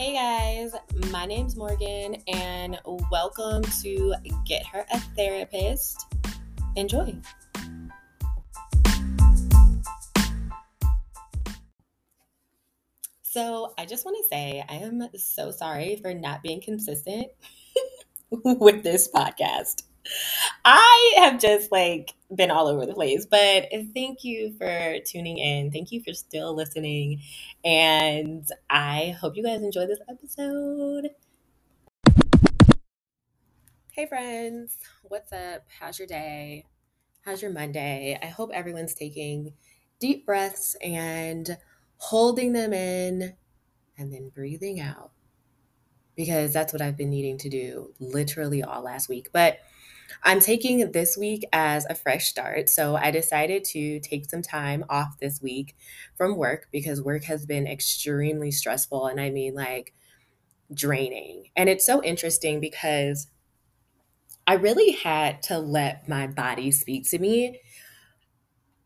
Hey guys, my name's Morgan, and welcome to Get Her a Therapist. Enjoy. So, I just want to say I am so sorry for not being consistent with this podcast. I have just like been all over the place, but thank you for tuning in. Thank you for still listening. And I hope you guys enjoy this episode. Hey, friends, what's up? How's your day? How's your Monday? I hope everyone's taking deep breaths and holding them in and then breathing out because that's what I've been needing to do literally all last week. But I'm taking this week as a fresh start. So I decided to take some time off this week from work because work has been extremely stressful. And I mean, like, draining. And it's so interesting because I really had to let my body speak to me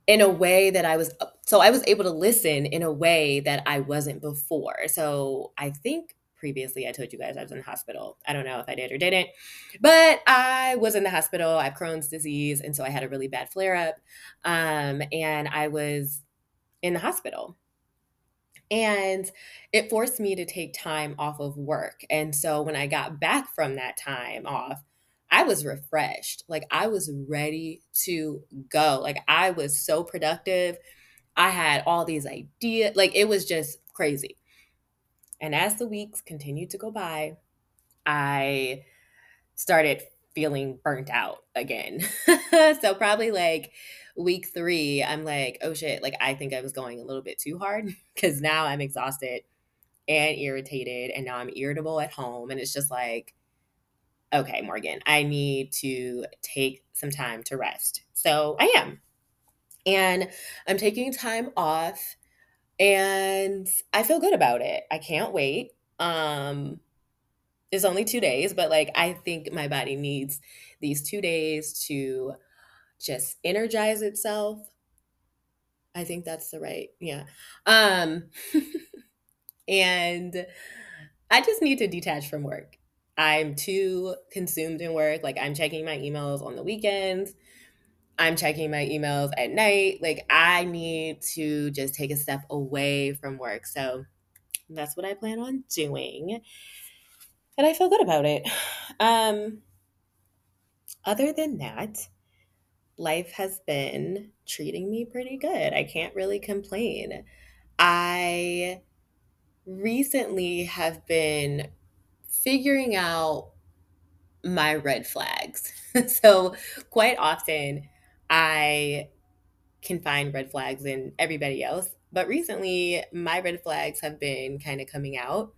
in a way that I was so I was able to listen in a way that I wasn't before. So I think previously I told you guys I was in the hospital. I don't know if I did or didn't, but I was in the hospital. I have Crohn's disease, and so I had a really bad flare up, um, and I was in the hospital. And it forced me to take time off of work. And so when I got back from that time off, I was refreshed. Like I was ready to go. Like I was so productive. I had all these ideas. Like it was just crazy. And as the weeks continued to go by, I started feeling burnt out again. so probably like week three, I'm like, oh shit, like I think I was going a little bit too hard because now I'm exhausted and irritated and now I'm irritable at home. And it's just like, okay, Morgan, I need to take some time to rest. So I am. And I'm taking time off and I feel good about it. I can't wait. Um it's only 2 days, but like I think my body needs these 2 days to just energize itself. I think that's the right. Yeah. Um and I just need to detach from work. I'm too consumed in work. Like I'm checking my emails on the weekends. I'm checking my emails at night. Like I need to just take a step away from work. So that's what I plan on doing. And I feel good about it. Um other than that, life has been treating me pretty good. I can't really complain. I recently have been figuring out my red flags. so, quite often, I can find red flags in everybody else. But recently, my red flags have been kind of coming out.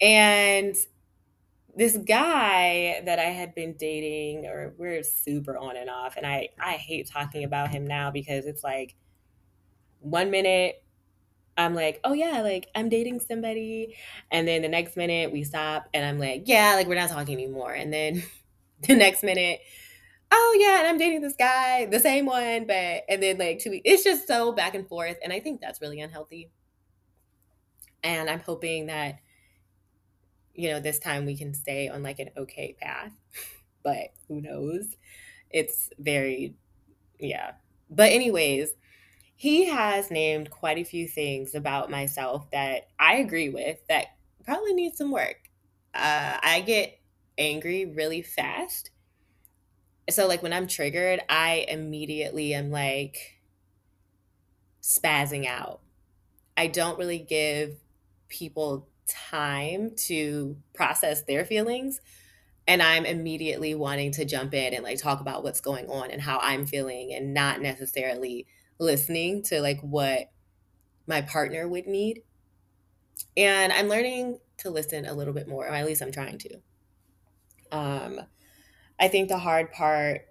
And this guy that I had been dating, or we're super on and off, and I, I hate talking about him now because it's like one minute I'm like, oh yeah, like I'm dating somebody. And then the next minute we stop and I'm like, yeah, like we're not talking anymore. And then the next minute, oh yeah, and I'm dating this guy, the same one, but and then like two weeks, it's just so back and forth. And I think that's really unhealthy. And I'm hoping that, you know, this time we can stay on like an okay path. but who knows? It's very, yeah. But anyways, he has named quite a few things about myself that I agree with that probably need some work. Uh, I get angry really fast. So, like, when I'm triggered, I immediately am like spazzing out. I don't really give people time to process their feelings. And I'm immediately wanting to jump in and like talk about what's going on and how I'm feeling and not necessarily listening to like what my partner would need. And I'm learning to listen a little bit more, or at least I'm trying to. Um, I think the hard part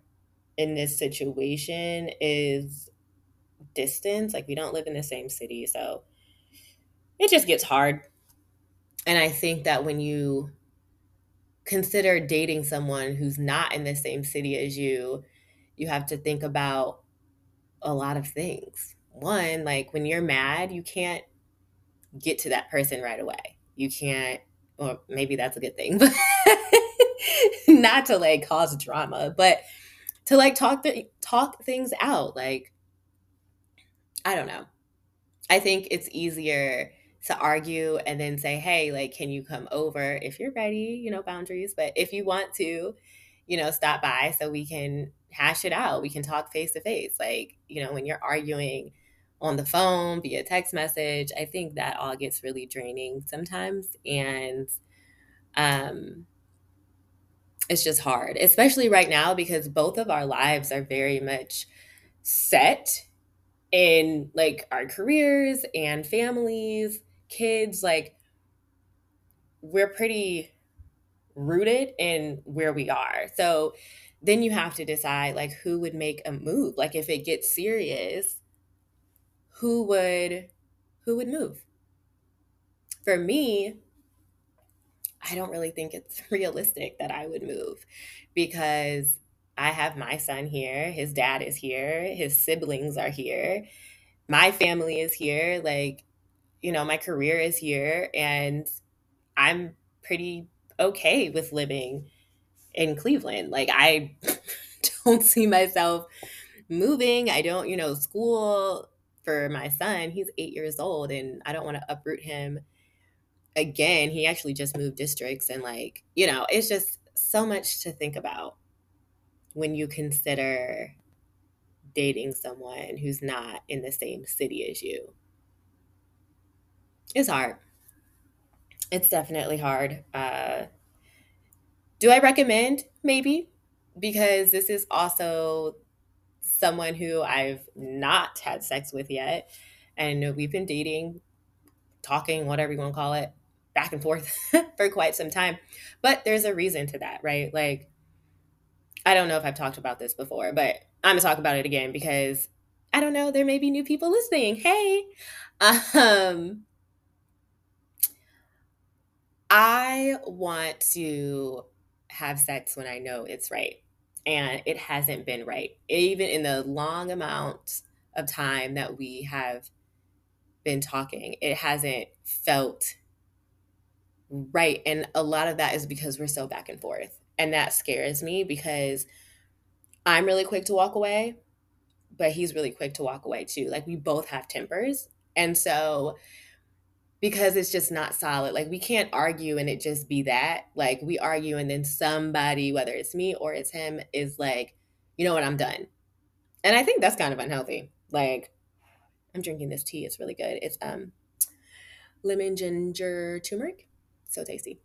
in this situation is distance. Like, we don't live in the same city, so it just gets hard. And I think that when you consider dating someone who's not in the same city as you, you have to think about a lot of things. One, like when you're mad, you can't get to that person right away. You can't, or maybe that's a good thing, but not to like cause drama, but to like talk talk things out. Like, I don't know. I think it's easier to argue and then say, hey, like, can you come over if you're ready? You know, boundaries. But if you want to, you know, stop by so we can hash it out. We can talk face to face. Like, you know, when you're arguing on the phone via text message, I think that all gets really draining sometimes. And um, it's just hard, especially right now because both of our lives are very much set in like our careers and families, kids. Like, we're pretty rooted in where we are. So then you have to decide like who would make a move. Like if it gets serious, who would who would move? For me, I don't really think it's realistic that I would move because I have my son here, his dad is here, his siblings are here, my family is here, like you know, my career is here and I'm pretty okay with living in Cleveland. Like I don't see myself moving. I don't, you know, school for my son, he's 8 years old and I don't want to uproot him again. He actually just moved districts and like, you know, it's just so much to think about when you consider dating someone who's not in the same city as you. It's hard. It's definitely hard. Uh, do I recommend? Maybe, because this is also someone who I've not had sex with yet. And we've been dating, talking, whatever you want to call it, back and forth for quite some time. But there's a reason to that, right? Like, I don't know if I've talked about this before, but I'm to talk about it again because I don't know, there may be new people listening. Hey. Um, I want to have sex when I know it's right. And it hasn't been right. Even in the long amount of time that we have been talking, it hasn't felt right. And a lot of that is because we're so back and forth. And that scares me because I'm really quick to walk away, but he's really quick to walk away too. Like we both have tempers. And so because it's just not solid. Like we can't argue and it just be that. Like we argue and then somebody, whether it's me or it's him, is like, you know what, I'm done. And I think that's kind of unhealthy. Like I'm drinking this tea. It's really good. It's um lemon ginger turmeric. So tasty.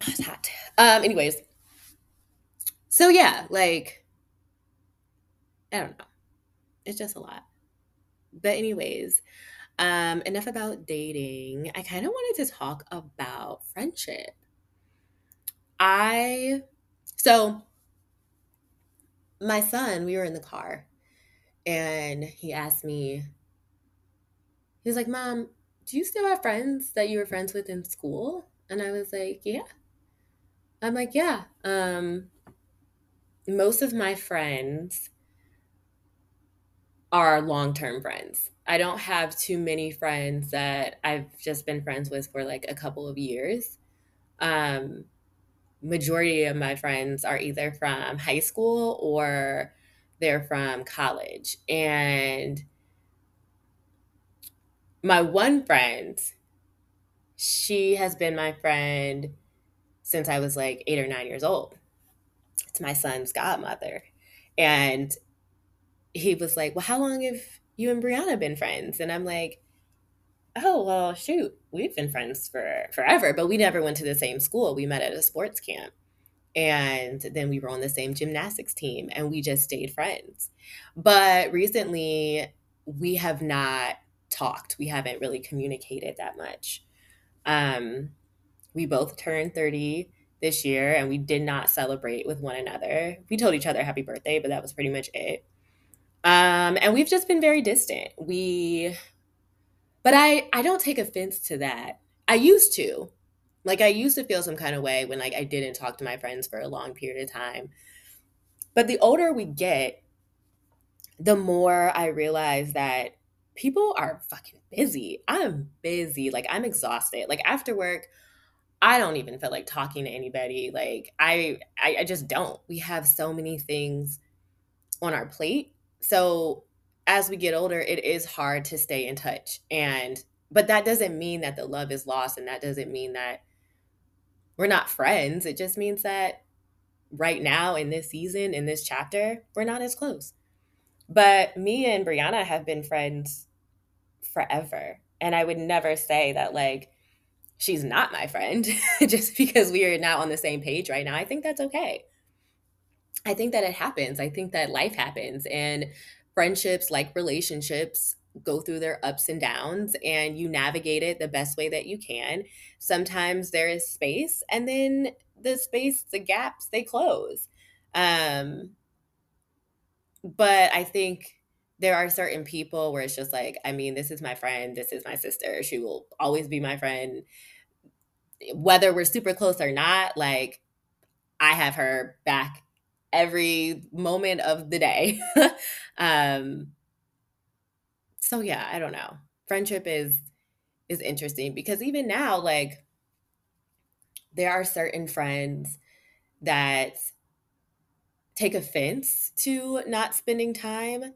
It's hot. Um, anyways. So yeah, like I don't know. It's just a lot. But anyways, um, enough about dating. I kind of wanted to talk about friendship. I so my son, we were in the car and he asked me, he was like, Mom, do you still have friends that you were friends with in school? And I was like, Yeah. I'm like, Yeah. Um, most of my friends are long term friends. I don't have too many friends that I've just been friends with for like a couple of years. Um, majority of my friends are either from high school or they're from college. And my one friend, she has been my friend since I was like eight or nine years old. It's my son's godmother. And he was like, Well, how long have you and Brianna been friends? And I'm like, Oh, well, shoot, we've been friends for forever, but we never went to the same school. We met at a sports camp. And then we were on the same gymnastics team and we just stayed friends. But recently, we have not talked. We haven't really communicated that much. Um, we both turned 30 this year and we did not celebrate with one another. We told each other happy birthday, but that was pretty much it. Um, and we've just been very distant. We, but I, I don't take offense to that. I used to, like, I used to feel some kind of way when like I didn't talk to my friends for a long period of time. But the older we get, the more I realize that people are fucking busy. I'm busy. Like I'm exhausted. Like after work, I don't even feel like talking to anybody. Like I, I, I just don't. We have so many things on our plate. So as we get older, it is hard to stay in touch. And but that doesn't mean that the love is lost and that doesn't mean that we're not friends. It just means that right now in this season, in this chapter, we're not as close. But me and Brianna have been friends forever. And I would never say that like she's not my friend just because we are not on the same page right now. I think that's okay. I think that it happens. I think that life happens and friendships, like relationships, go through their ups and downs and you navigate it the best way that you can. Sometimes there is space and then the space, the gaps, they close. Um but I think there are certain people where it's just like, I mean, this is my friend, this is my sister, she will always be my friend. Whether we're super close or not, like I have her back every moment of the day. um so yeah, I don't know. Friendship is is interesting because even now like there are certain friends that take offense to not spending time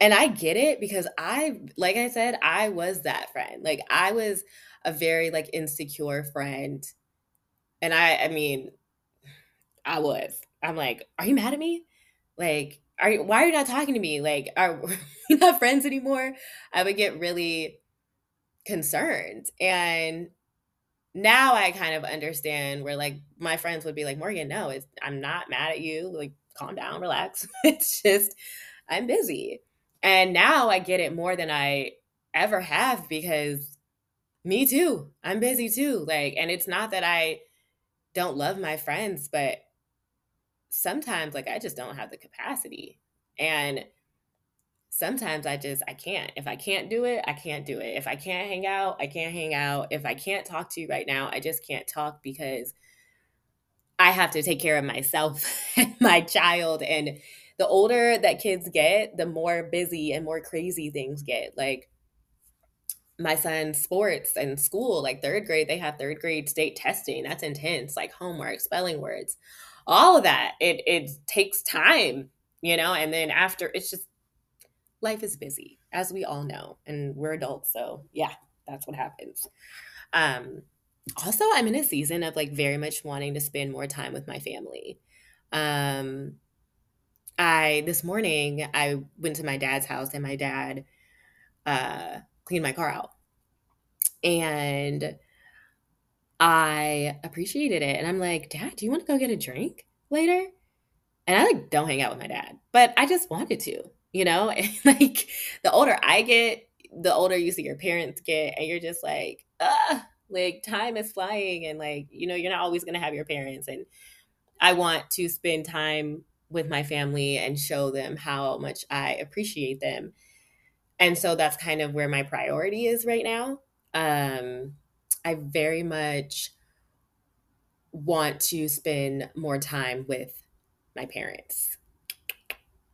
and I get it because I like I said I was that friend. Like I was a very like insecure friend. And I I mean I was. I'm like, "Are you mad at me? Like are you why are you not talking to me? Like are we not friends anymore?" I would get really concerned. And now I kind of understand where like my friends would be like, "Morgan, no, it's I'm not mad at you. Like calm down, relax. it's just I'm busy." And now I get it more than I ever have because me too. I'm busy too. Like, and it's not that I don't love my friends, but sometimes like I just don't have the capacity. And sometimes I just I can't. If I can't do it, I can't do it. If I can't hang out, I can't hang out. If I can't talk to you right now, I just can't talk because I have to take care of myself and my child and the older that kids get, the more busy and more crazy things get. Like my son's sports and school, like third grade, they have third grade state testing. That's intense, like homework, spelling words, all of that. It it takes time, you know, and then after it's just life is busy, as we all know, and we're adults, so yeah, that's what happens. Um also I'm in a season of like very much wanting to spend more time with my family. Um I this morning I went to my dad's house and my dad uh cleaned my car out. And I appreciated it. And I'm like, Dad, do you want to go get a drink later? And I like don't hang out with my dad, but I just wanted to, you know? And like the older I get, the older you see your parents get, and you're just like, ah, like time is flying, and like, you know, you're not always gonna have your parents. And I want to spend time with my family and show them how much I appreciate them. And so that's kind of where my priority is right now. Um, I very much want to spend more time with my parents.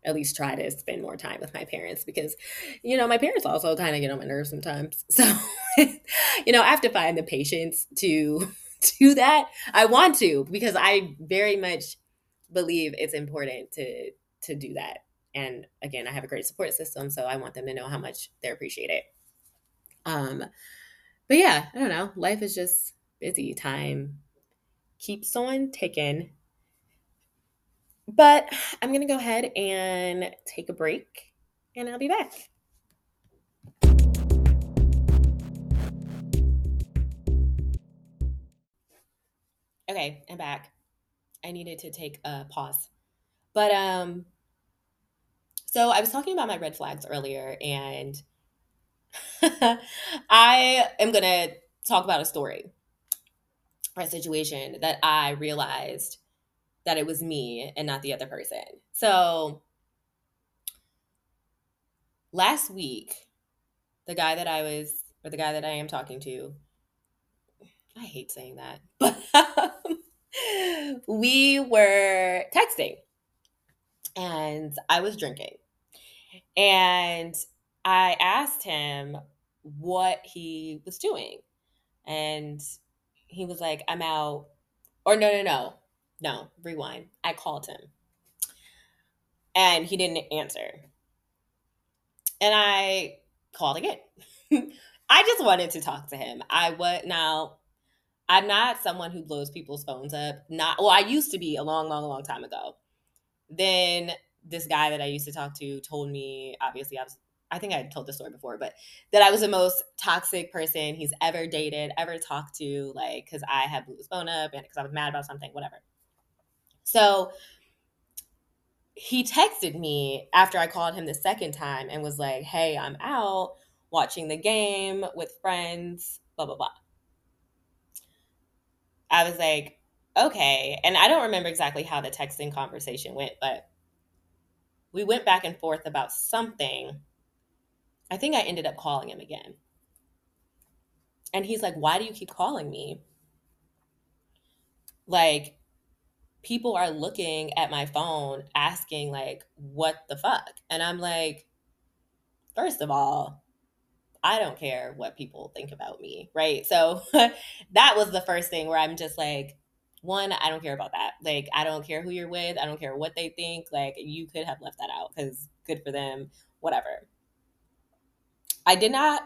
At least try to spend more time with my parents because, you know, my parents also kind of get on my nerves sometimes. So, you know, I have to find the patience to do that. I want to because I very much believe it's important to to do that. And again, I have a great support system, so I want them to know how much they're appreciated. Um, but yeah, I don't know. Life is just busy. Time keeps on ticking. But I'm gonna go ahead and take a break, and I'll be back. Okay, I'm back. I needed to take a pause. But um so I was talking about my red flags earlier and I am going to talk about a story or a situation that I realized that it was me and not the other person. So last week, the guy that I was, or the guy that I am talking to, I hate saying that, but we were texting and I was drinking. And I asked him what he was doing. And he was like, I'm out. Or no, no, no. No, rewind. I called him. And he didn't answer. And I called again. I just wanted to talk to him. I would now I'm not someone who blows people's phones up. Not well, I used to be a long, long, long time ago. Then this guy that I used to talk to told me, obviously, I was I think I told the story before, but that I was the most toxic person he's ever dated, ever talked to, like, because I had blew his phone up and because I was mad about something, whatever. So he texted me after I called him the second time and was like, hey, I'm out watching the game with friends, blah, blah, blah. I was like, okay. And I don't remember exactly how the texting conversation went, but we went back and forth about something. I think I ended up calling him again. And he's like, why do you keep calling me? Like, people are looking at my phone asking, like, what the fuck? And I'm like, first of all, I don't care what people think about me, right? So that was the first thing where I'm just like, one, I don't care about that. Like, I don't care who you're with. I don't care what they think. Like, you could have left that out because good for them, whatever. I did not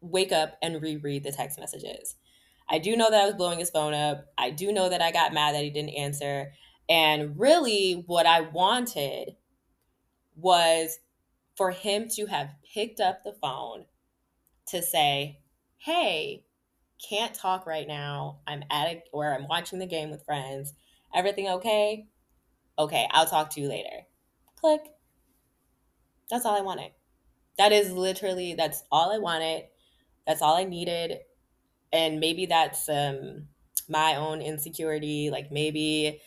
wake up and reread the text messages. I do know that I was blowing his phone up. I do know that I got mad that he didn't answer. And really, what I wanted was for him to have picked up the phone to say, Hey, can't talk right now. I'm at a, or I'm watching the game with friends. Everything okay? Okay, I'll talk to you later. Click. That's all I wanted. That is literally that's all I wanted. That's all I needed. And maybe that's um my own insecurity, like maybe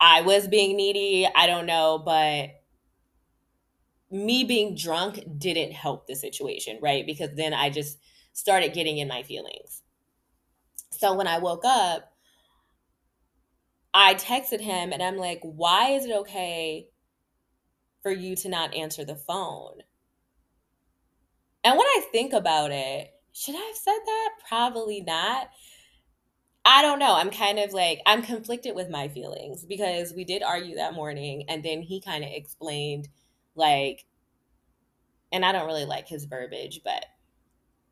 I was being needy, I don't know, but me being drunk didn't help the situation, right? Because then I just started getting in my feelings. So when I woke up, I texted him and I'm like, why is it okay for you to not answer the phone? And when I think about it, should I have said that? Probably not. I don't know. I'm kind of like, I'm conflicted with my feelings because we did argue that morning and then he kind of explained, like, and I don't really like his verbiage, but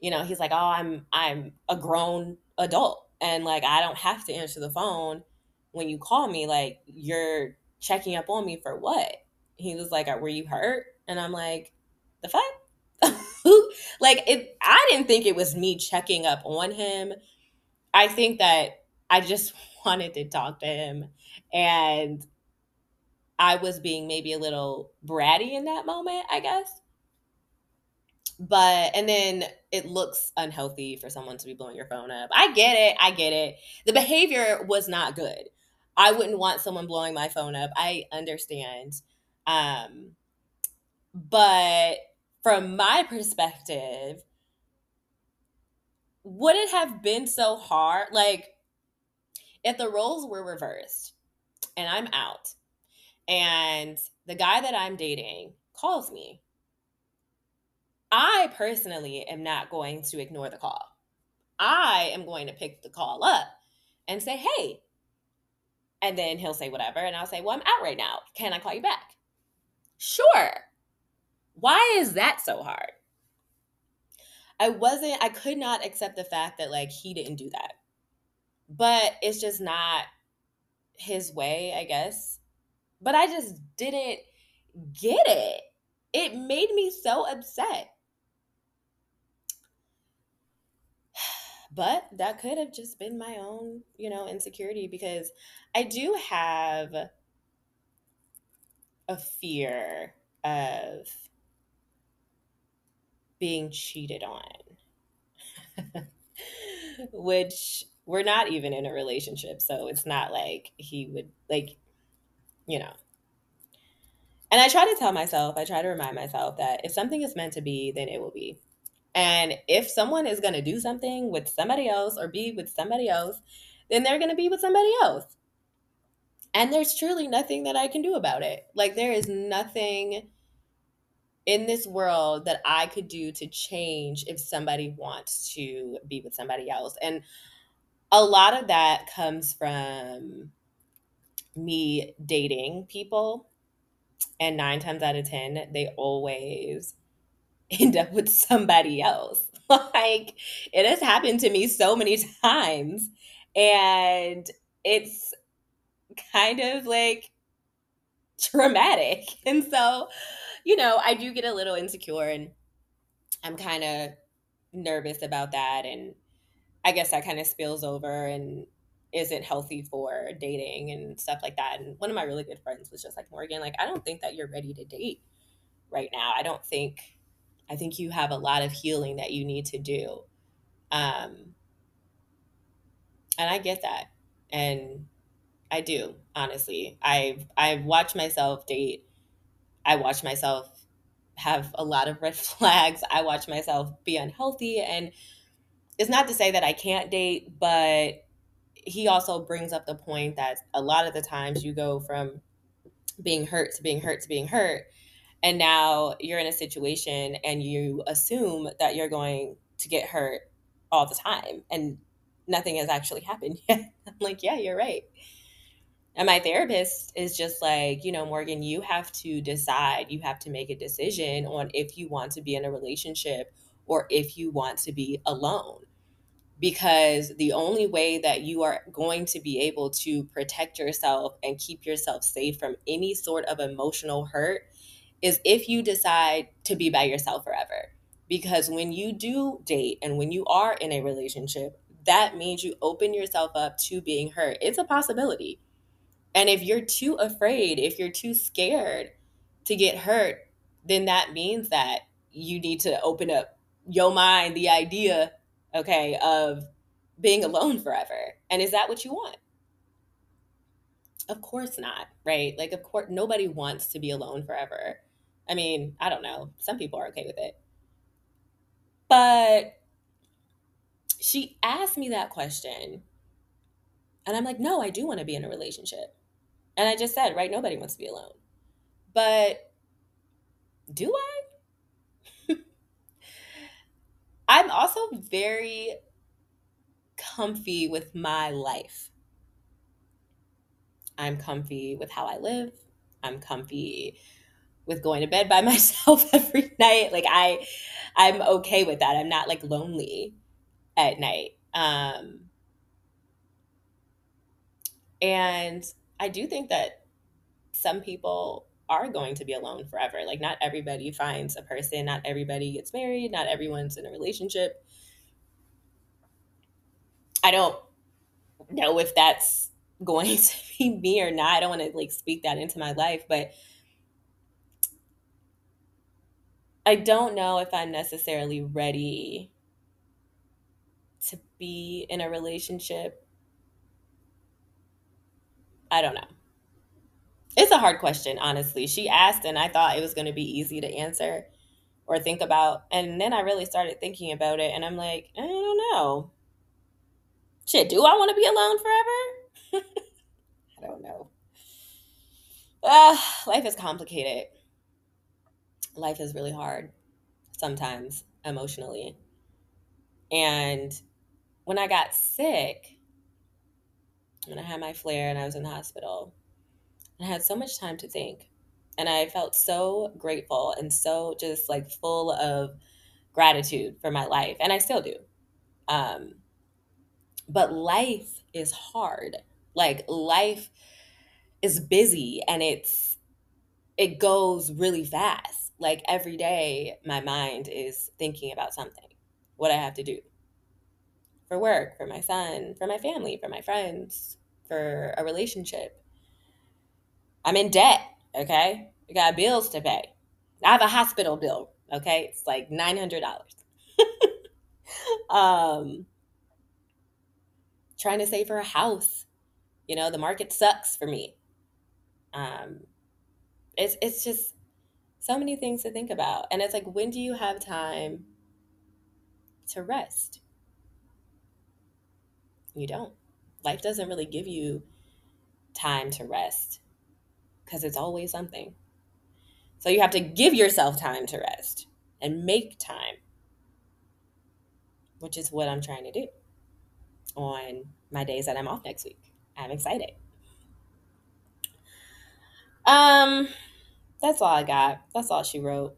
you know, he's like, "Oh, I'm I'm a grown adult and like I don't have to answer the phone when you call me like you're checking up on me for what?" He was like, "Were you hurt?" And I'm like, "The fuck?" like it I didn't think it was me checking up on him. I think that I just wanted to talk to him and I was being maybe a little bratty in that moment, I guess but and then it looks unhealthy for someone to be blowing your phone up. I get it. I get it. The behavior was not good. I wouldn't want someone blowing my phone up. I understand. Um but from my perspective, would it have been so hard like if the roles were reversed and I'm out and the guy that I'm dating calls me I personally am not going to ignore the call. I am going to pick the call up and say, hey. And then he'll say whatever. And I'll say, well, I'm out right now. Can I call you back? Sure. Why is that so hard? I wasn't, I could not accept the fact that like he didn't do that. But it's just not his way, I guess. But I just didn't get it. It made me so upset. but that could have just been my own you know insecurity because i do have a fear of being cheated on which we're not even in a relationship so it's not like he would like you know and i try to tell myself i try to remind myself that if something is meant to be then it will be and if someone is going to do something with somebody else or be with somebody else, then they're going to be with somebody else. And there's truly nothing that I can do about it. Like, there is nothing in this world that I could do to change if somebody wants to be with somebody else. And a lot of that comes from me dating people. And nine times out of 10, they always end up with somebody else. like it has happened to me so many times. And it's kind of like traumatic. And so, you know, I do get a little insecure and I'm kind of nervous about that. And I guess that kind of spills over and isn't healthy for dating and stuff like that. And one of my really good friends was just like, Morgan, like, I don't think that you're ready to date right now. I don't think, I think you have a lot of healing that you need to do. Um, and I get that. And I do, honestly. I've I've watched myself date. I watch myself have a lot of red flags. I watch myself be unhealthy and it's not to say that I can't date, but he also brings up the point that a lot of the times you go from being hurt to being hurt to being hurt and now you're in a situation and you assume that you're going to get hurt all the time and nothing has actually happened yet. I'm like, yeah, you're right. And my therapist is just like, you know, Morgan, you have to decide, you have to make a decision on if you want to be in a relationship or if you want to be alone. Because the only way that you are going to be able to protect yourself and keep yourself safe from any sort of emotional hurt is if you decide to be by yourself forever. Because when you do date and when you are in a relationship, that means you open yourself up to being hurt. It's a possibility and if you're too afraid, if you're too scared to get hurt, then that means that you need to open up your mind, the idea, okay, of being alone forever. And is that what you want? Of course not, right? Like, of course, nobody wants to be alone forever. I mean, I don't know. Some people are okay with it. But she asked me that question. And I'm like, no, I do want to be in a relationship. And I just said, right, nobody wants to be alone. But do I? I'm also very comfy with my life. I'm comfy with how I live. I'm comfy with going to bed by myself every night. Like I I'm okay with that. I'm not like lonely at night. Um and I do think that some people are going to be alone forever. Like, not everybody finds a person, not everybody gets married, not everyone's in a relationship. I don't know if that's going to be me or not. I don't want to like speak that into my life, but I don't know if I'm necessarily ready to be in a relationship I don't know. It's a hard question, honestly. She asked, and I thought it was going to be easy to answer or think about. And then I really started thinking about it, and I'm like, I don't know. Shit, do I want to be alone forever? I don't know. Uh, life is complicated. Life is really hard sometimes emotionally. And when I got sick, when I had my flare and I was in the hospital. I had so much time to think. And I felt so grateful and so just like full of gratitude for my life. And I still do. Um, but life is hard. Like life is busy and it's it goes really fast. Like every day my mind is thinking about something. What I have to do for work, for my son, for my family, for my friends, for a relationship. I'm in debt, okay? I got bills to pay. I have a hospital bill, okay? It's like $900. um trying to save for a house. You know, the market sucks for me. Um it's it's just so many things to think about. And it's like when do you have time to rest? You don't. Life doesn't really give you time to rest because it's always something. So you have to give yourself time to rest and make time, which is what I'm trying to do on my days that I'm off next week. I'm excited. Um, that's all I got. That's all she wrote.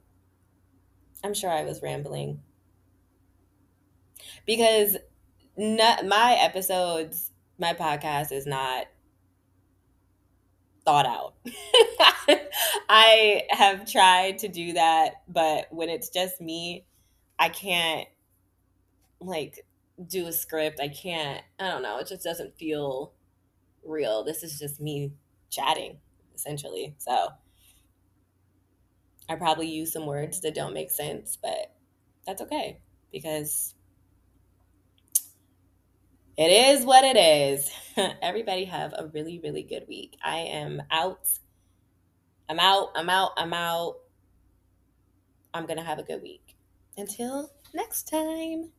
I'm sure I was rambling because not, my episodes, my podcast is not thought out. I have tried to do that, but when it's just me, I can't like do a script. I can't, I don't know, it just doesn't feel real. This is just me chatting essentially. So I probably use some words that don't make sense, but that's okay because it is what it is. Everybody have a really, really good week. I am out. I'm out. I'm out. I'm out. I'm going to have a good week. Until next time.